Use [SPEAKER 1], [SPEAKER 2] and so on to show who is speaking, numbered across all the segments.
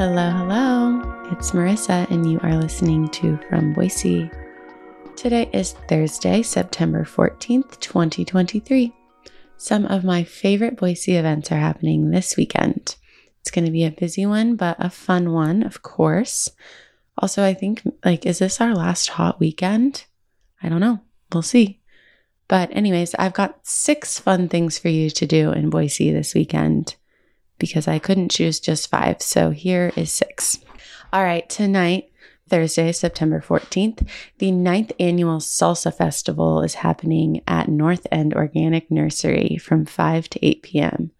[SPEAKER 1] Hello, hello. It's Marissa, and you are listening to From Boise. Today is Thursday, September 14th, 2023. Some of my favorite Boise events are happening this weekend. It's going to be a busy one, but a fun one, of course. Also, I think, like, is this our last hot weekend? I don't know. We'll see. But, anyways, I've got six fun things for you to do in Boise this weekend because I couldn't choose just five. So here is six. All right, tonight, Thursday, September 14th, the ninth annual Salsa Festival is happening at North End Organic Nursery from 5 to 8 p.m.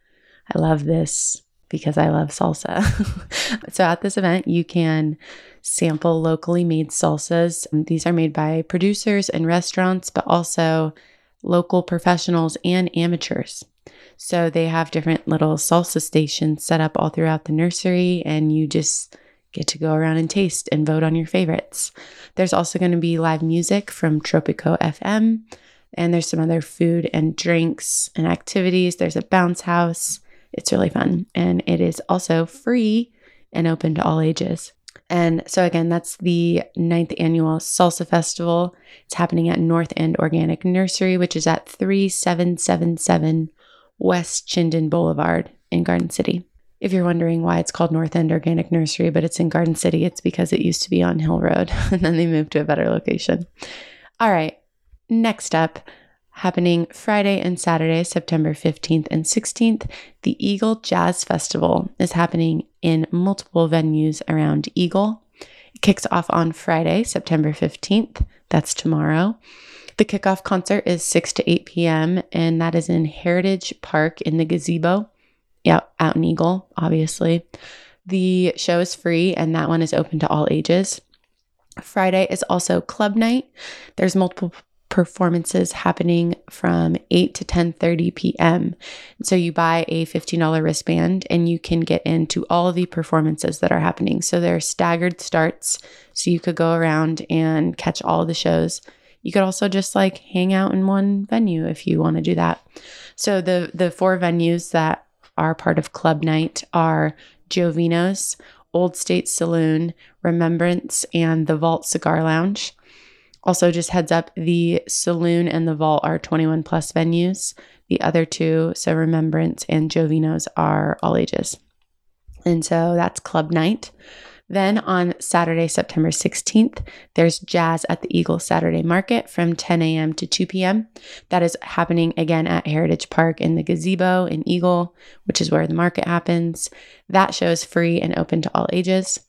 [SPEAKER 1] I love this because I love salsa. so at this event, you can sample locally made salsas. These are made by producers and restaurants, but also local professionals and amateurs. So they have different little salsa stations set up all throughout the nursery, and you just get to go around and taste and vote on your favorites. There's also going to be live music from Tropico FM, and there's some other food and drinks and activities. There's a bounce house. It's really fun, and it is also free and open to all ages. And so, again, that's the ninth annual Salsa Festival. It's happening at North End Organic Nursery, which is at 3777 West Chinden Boulevard in Garden City. If you're wondering why it's called North End Organic Nursery, but it's in Garden City, it's because it used to be on Hill Road and then they moved to a better location. All right, next up, happening Friday and Saturday, September 15th and 16th, the Eagle Jazz Festival is happening in multiple venues around Eagle. It kicks off on Friday, September 15th. That's tomorrow. The kickoff concert is 6 to 8 p.m., and that is in Heritage Park in the gazebo. Yeah, out in Eagle, obviously. The show is free, and that one is open to all ages. Friday is also club night. There's multiple performances happening from 8 to 10:30 p.m. So you buy a $15 wristband and you can get into all the performances that are happening. So there are staggered starts so you could go around and catch all the shows you could also just like hang out in one venue if you want to do that. So the the four venues that are part of club night are Jovino's, Old State Saloon, Remembrance, and the Vault Cigar Lounge. Also, just heads up, the saloon and the vault are 21 plus venues. The other two, so Remembrance and Jovino's, are all ages. And so that's club night. Then on Saturday, September 16th, there's jazz at the Eagle Saturday Market from 10 a.m. to 2 p.m. That is happening again at Heritage Park in the gazebo in Eagle, which is where the market happens. That show is free and open to all ages.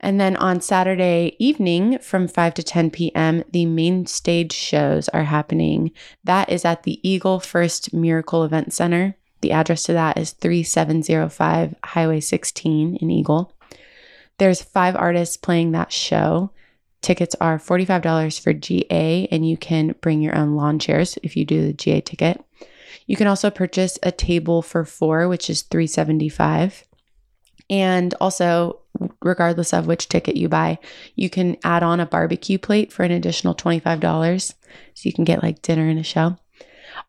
[SPEAKER 1] And then on Saturday evening from 5 to 10 p.m., the main stage shows are happening. That is at the Eagle First Miracle Event Center. The address to that is 3705 Highway 16 in Eagle. There's five artists playing that show. Tickets are $45 for GA, and you can bring your own lawn chairs if you do the GA ticket. You can also purchase a table for four, which is 375. And also, regardless of which ticket you buy, you can add on a barbecue plate for an additional $25. So you can get like dinner and a show.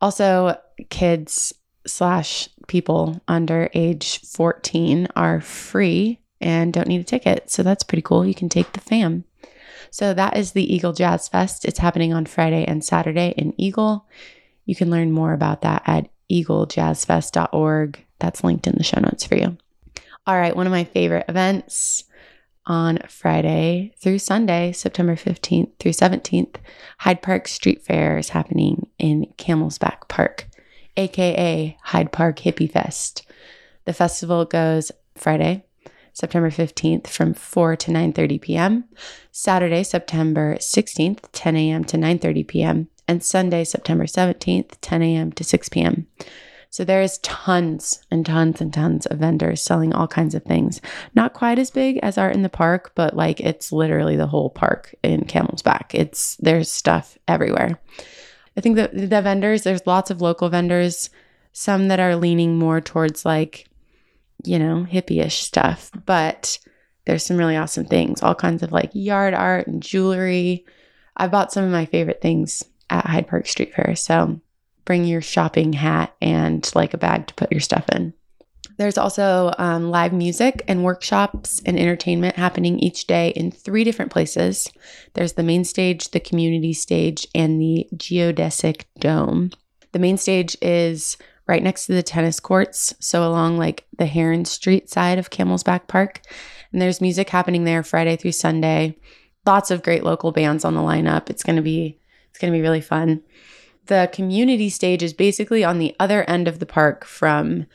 [SPEAKER 1] Also, kids slash people under age 14 are free and don't need a ticket. So that's pretty cool. You can take the fam. So that is the Eagle Jazz Fest. It's happening on Friday and Saturday in Eagle. You can learn more about that at eaglejazzfest.org. That's linked in the show notes for you. All right, one of my favorite events on Friday through Sunday, September 15th through 17th, Hyde Park Street Fair is happening in Camel's Back Park, aka Hyde Park Hippie Fest. The festival goes Friday, September 15th from 4 to 9:30 p.m., Saturday, September 16th, 10 a.m. to 9:30 p.m., and Sunday, September 17th, 10 a.m. to 6 p.m. So there is tons and tons and tons of vendors selling all kinds of things. Not quite as big as Art in the Park, but like it's literally the whole park in Camel's Back. It's there's stuff everywhere. I think that the vendors, there's lots of local vendors, some that are leaning more towards like you know, hippie-ish stuff, but there's some really awesome things, all kinds of like yard art and jewelry. I bought some of my favorite things at Hyde Park Street Fair. So bring your shopping hat and like a bag to put your stuff in. There's also um, live music and workshops and entertainment happening each day in three different places. There's the main stage, the community stage, and the geodesic dome. The main stage is right next to the tennis courts, so along like the Heron Street side of Camel's Back Park. And there's music happening there Friday through Sunday. Lots of great local bands on the lineup. It's going to be it's going to be really fun. The community stage is basically on the other end of the park from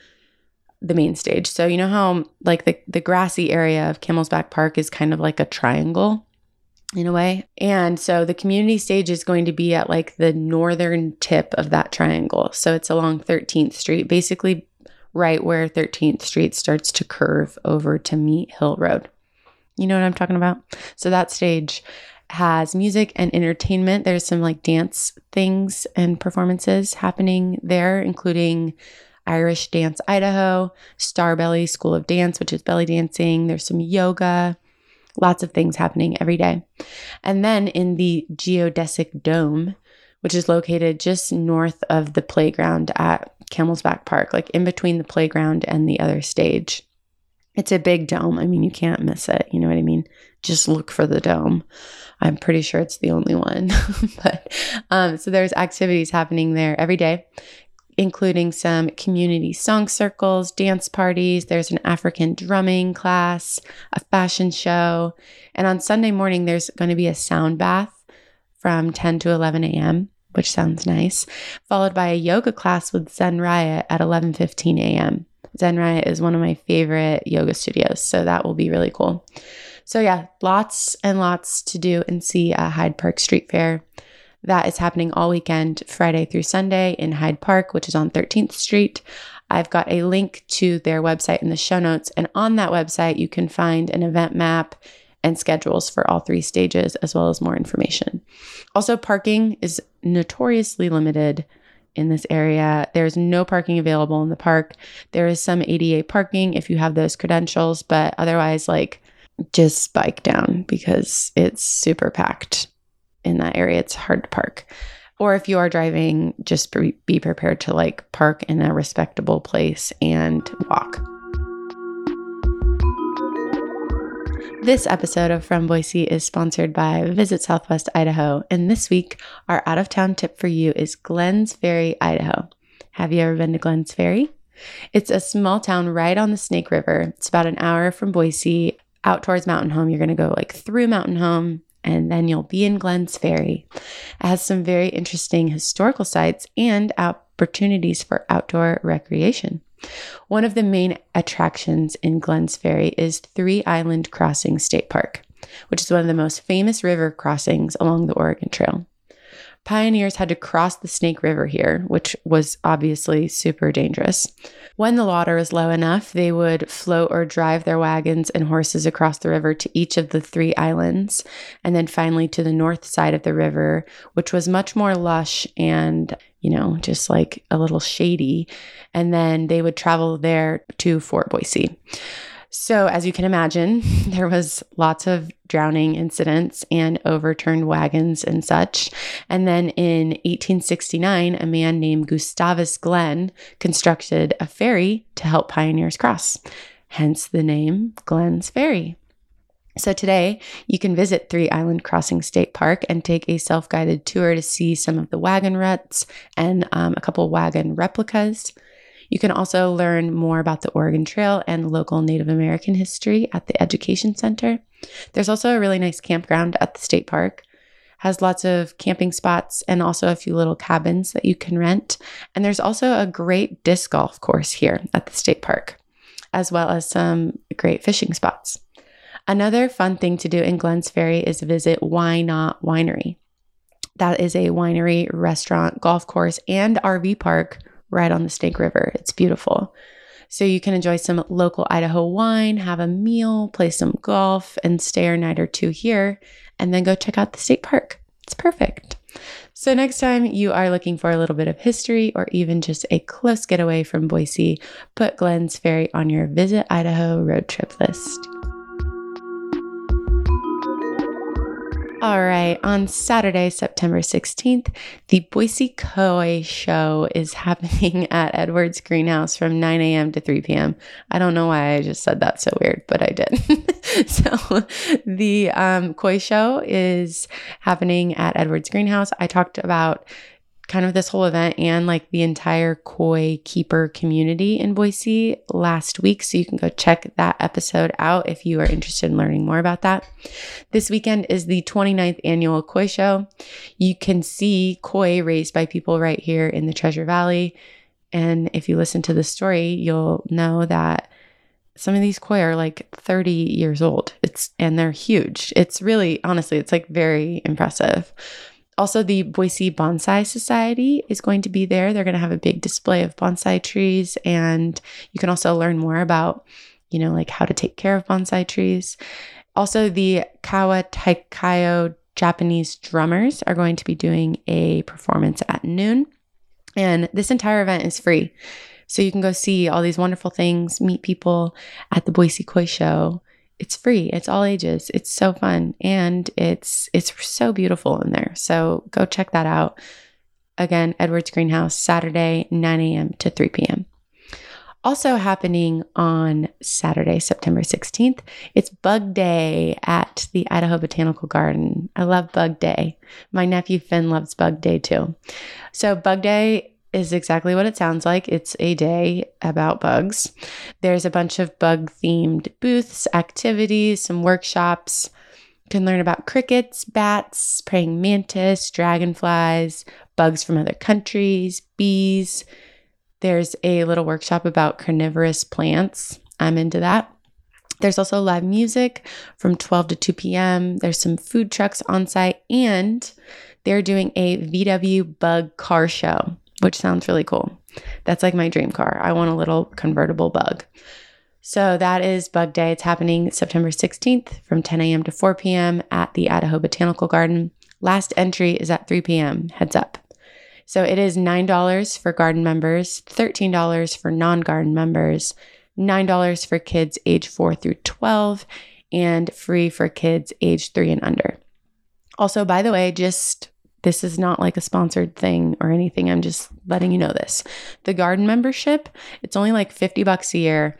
[SPEAKER 1] the main stage. So you know how like the the grassy area of Camel's Back Park is kind of like a triangle in a way. And so the community stage is going to be at like the northern tip of that triangle. So it's along 13th Street, basically right where 13th Street starts to curve over to meet Hill Road. You know what I'm talking about? So that stage has music and entertainment. There's some like dance things and performances happening there, including Irish Dance Idaho, Star Belly School of Dance, which is belly dancing. There's some yoga, lots of things happening every day. And then in the Geodesic Dome, which is located just north of the playground at Camel's Back Park, like in between the playground and the other stage. It's a big dome. I mean, you can't miss it. You know what I mean? Just look for the dome. I'm pretty sure it's the only one. but um, so there's activities happening there every day including some community song circles, dance parties. There's an African drumming class, a fashion show. And on Sunday morning, there's going to be a sound bath from 10 to 11 a.m., which sounds nice, followed by a yoga class with Zen Riot at 11:15 a.m. Zen Riot is one of my favorite yoga studios, so that will be really cool. So yeah, lots and lots to do and see at Hyde Park Street Fair. That is happening all weekend, Friday through Sunday in Hyde Park, which is on 13th Street. I've got a link to their website in the show notes. And on that website, you can find an event map and schedules for all three stages, as well as more information. Also, parking is notoriously limited in this area. There's no parking available in the park. There is some ADA parking if you have those credentials, but otherwise, like, just bike down because it's super packed in that area, it's hard to park. Or if you are driving, just be prepared to like park in a respectable place and walk. This episode of From Boise is sponsored by Visit Southwest Idaho. And this week, our out of town tip for you is Glenns Ferry, Idaho. Have you ever been to Glenns Ferry? It's a small town right on the Snake River. It's about an hour from Boise out towards Mountain Home. You're going to go like through Mountain Home and then you'll be in Glenns Ferry. It has some very interesting historical sites and opportunities for outdoor recreation. One of the main attractions in Glenns Ferry is Three Island Crossing State Park, which is one of the most famous river crossings along the Oregon Trail pioneers had to cross the Snake River here, which was obviously super dangerous. When the water was low enough, they would float or drive their wagons and horses across the river to each of the three islands, and then finally to the north side of the river, which was much more lush and, you know, just like a little shady. And then they would travel there to Fort Boise. So, as you can imagine, there was lots of drowning incidents and overturned wagons and such. And then in 1869, a man named Gustavus Glenn constructed a ferry to help pioneers cross, hence the name Glenns Ferry. So today, you can visit Three Island Crossing State Park and take a self guided tour to see some of the wagon ruts and um, a couple wagon replicas. You can also learn more about the Oregon Trail and local Native American history at the Education Center. There's also a really nice campground at the state park. Has lots of camping spots and also a few little cabins that you can rent. And there's also a great disc golf course here at the state park, as well as some great fishing spots. Another fun thing to do in Glenns Ferry is visit Why Not Winery. That is a winery, restaurant, golf course, and RV park right on the Snake River. It's beautiful. So you can enjoy some local Idaho wine, have a meal, play some golf, and stay a night or two here, and then go check out the state park. It's perfect. So, next time you are looking for a little bit of history or even just a close getaway from Boise, put Glenns Ferry on your Visit Idaho road trip list. All right, on Saturday, September 16th, the Boise Koi show is happening at Edwards Greenhouse from 9 a.m. to 3 p.m. I don't know why I just said that so weird, but I did. so, the um, Koi show is happening at Edwards Greenhouse. I talked about kind of this whole event and like the entire koi keeper community in Boise last week. So you can go check that episode out if you are interested in learning more about that. This weekend is the 29th annual koi show. You can see koi raised by people right here in the Treasure Valley. And if you listen to the story, you'll know that some of these koi are like 30 years old. It's and they're huge. It's really honestly, it's like very impressive. Also, the Boise Bonsai Society is going to be there. They're going to have a big display of bonsai trees, and you can also learn more about, you know, like how to take care of bonsai trees. Also, the Kawa Taikayo Japanese drummers are going to be doing a performance at noon, and this entire event is free. So you can go see all these wonderful things, meet people at the Boise Koi Show, it's free. It's all ages. It's so fun. And it's it's so beautiful in there. So go check that out. Again edwards greenhouse saturday 9 a.m to 3 p.m also happening on saturday september 16th it's bug day at the idaho botanical garden. I love bug day. My nephew finn loves bug day too. So bug day is exactly what it sounds like. It's a day about bugs. There's a bunch of bug themed booths, activities, some workshops. You can learn about crickets, bats, praying mantis, dragonflies, bugs from other countries, bees. There's a little workshop about carnivorous plants. I'm into that. There's also live music from 12 to 2 p.m. There's some food trucks on site, and they're doing a VW bug car show which sounds really cool. That's like my dream car. I want a little convertible bug. So that is Bug Day. It's happening September 16th from 10 a.m. to 4 p.m. at the Idaho Botanical Garden. Last entry is at 3 p.m. Heads up. So it is $9 for garden members, $13 for non garden members, $9 for kids age 4 through 12, and free for kids age 3 and under. Also, by the way, just this is not like a sponsored thing or anything. I'm just letting you know this. The garden membership, it's only like 50 bucks a year.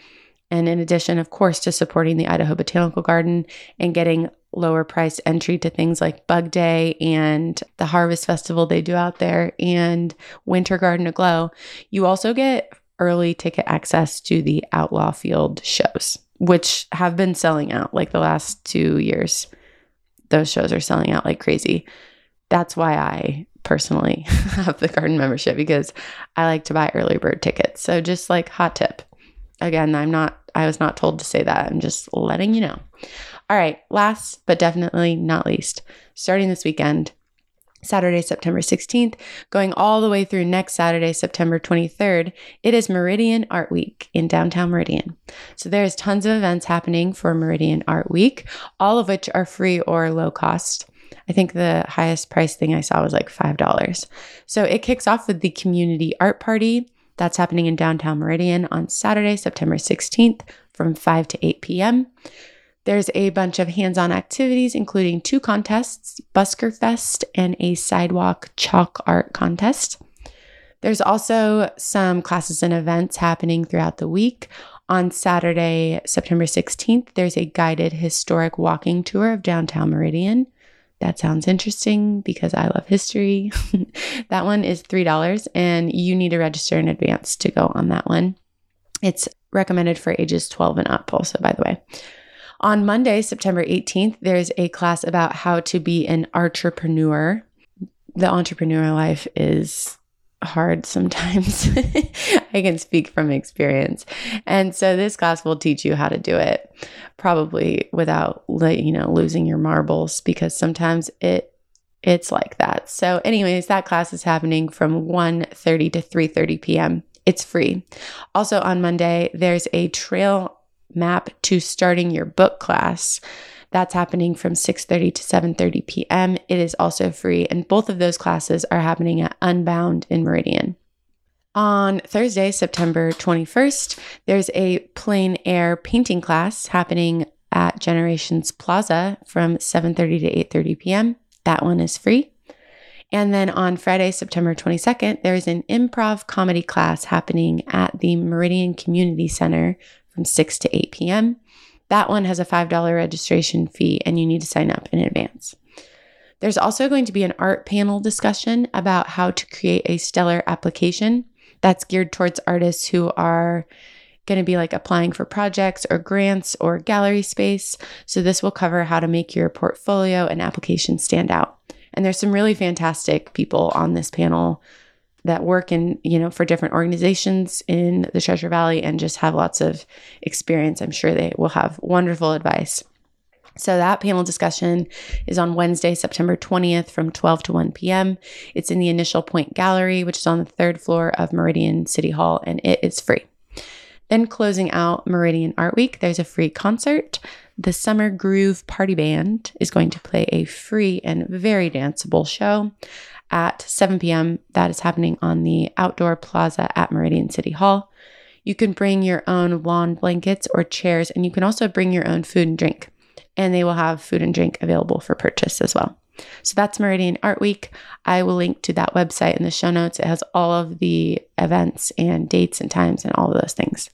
[SPEAKER 1] And in addition, of course, to supporting the Idaho Botanical Garden and getting lower price entry to things like Bug Day and the Harvest Festival they do out there and Winter Garden Aglow, you also get early ticket access to the Outlaw Field shows, which have been selling out like the last two years. Those shows are selling out like crazy that's why I personally have the garden membership because I like to buy early bird tickets. So just like hot tip. Again, I'm not I was not told to say that. I'm just letting you know. All right, last but definitely not least, starting this weekend, Saturday, September 16th, going all the way through next Saturday, September 23rd, it is Meridian Art Week in downtown Meridian. So there's tons of events happening for Meridian Art Week, all of which are free or low cost. I think the highest price thing I saw was like $5. So it kicks off with the community art party that's happening in downtown Meridian on Saturday, September 16th from 5 to 8 p.m. There's a bunch of hands on activities, including two contests Busker Fest and a sidewalk chalk art contest. There's also some classes and events happening throughout the week. On Saturday, September 16th, there's a guided historic walking tour of downtown Meridian that sounds interesting because I love history. that one is $3 and you need to register in advance to go on that one. It's recommended for ages 12 and up, also, by the way. On Monday, September 18th, there's a class about how to be an entrepreneur. The entrepreneur life is hard sometimes. I can speak from experience. And so this class will teach you how to do it probably without you know losing your marbles because sometimes it it's like that. So anyways, that class is happening from 1:30 to 3:30 p.m. It's free. Also on Monday, there's a trail map to starting your book class. That's happening from 6:30 to 7:30 p.m. It is also free and both of those classes are happening at Unbound in Meridian. On Thursday, September 21st, there's a plein air painting class happening at Generations Plaza from 7:30 to 8:30 p.m. That one is free. And then on Friday, September 22nd, there is an improv comedy class happening at the Meridian Community Center from 6 to 8 p.m. That one has a $5 registration fee and you need to sign up in advance. There's also going to be an art panel discussion about how to create a stellar application that's geared towards artists who are going to be like applying for projects or grants or gallery space. So, this will cover how to make your portfolio and application stand out. And there's some really fantastic people on this panel that work in, you know, for different organizations in the Treasure Valley and just have lots of experience. I'm sure they will have wonderful advice. So that panel discussion is on Wednesday, September 20th from 12 to 1 p.m. It's in the Initial Point Gallery, which is on the third floor of Meridian City Hall, and it is free. Then closing out Meridian Art Week, there's a free concert. The Summer Groove Party Band is going to play a free and very danceable show at 7 p.m. That is happening on the outdoor plaza at Meridian City Hall. You can bring your own lawn blankets or chairs, and you can also bring your own food and drink and they will have food and drink available for purchase as well. So that's Meridian Art Week. I will link to that website in the show notes. It has all of the events and dates and times and all of those things.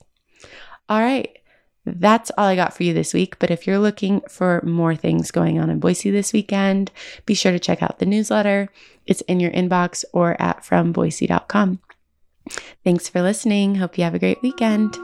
[SPEAKER 1] All right. That's all I got for you this week. But if you're looking for more things going on in Boise this weekend, be sure to check out the newsletter. It's in your inbox or at fromboise.com. Thanks for listening. Hope you have a great weekend.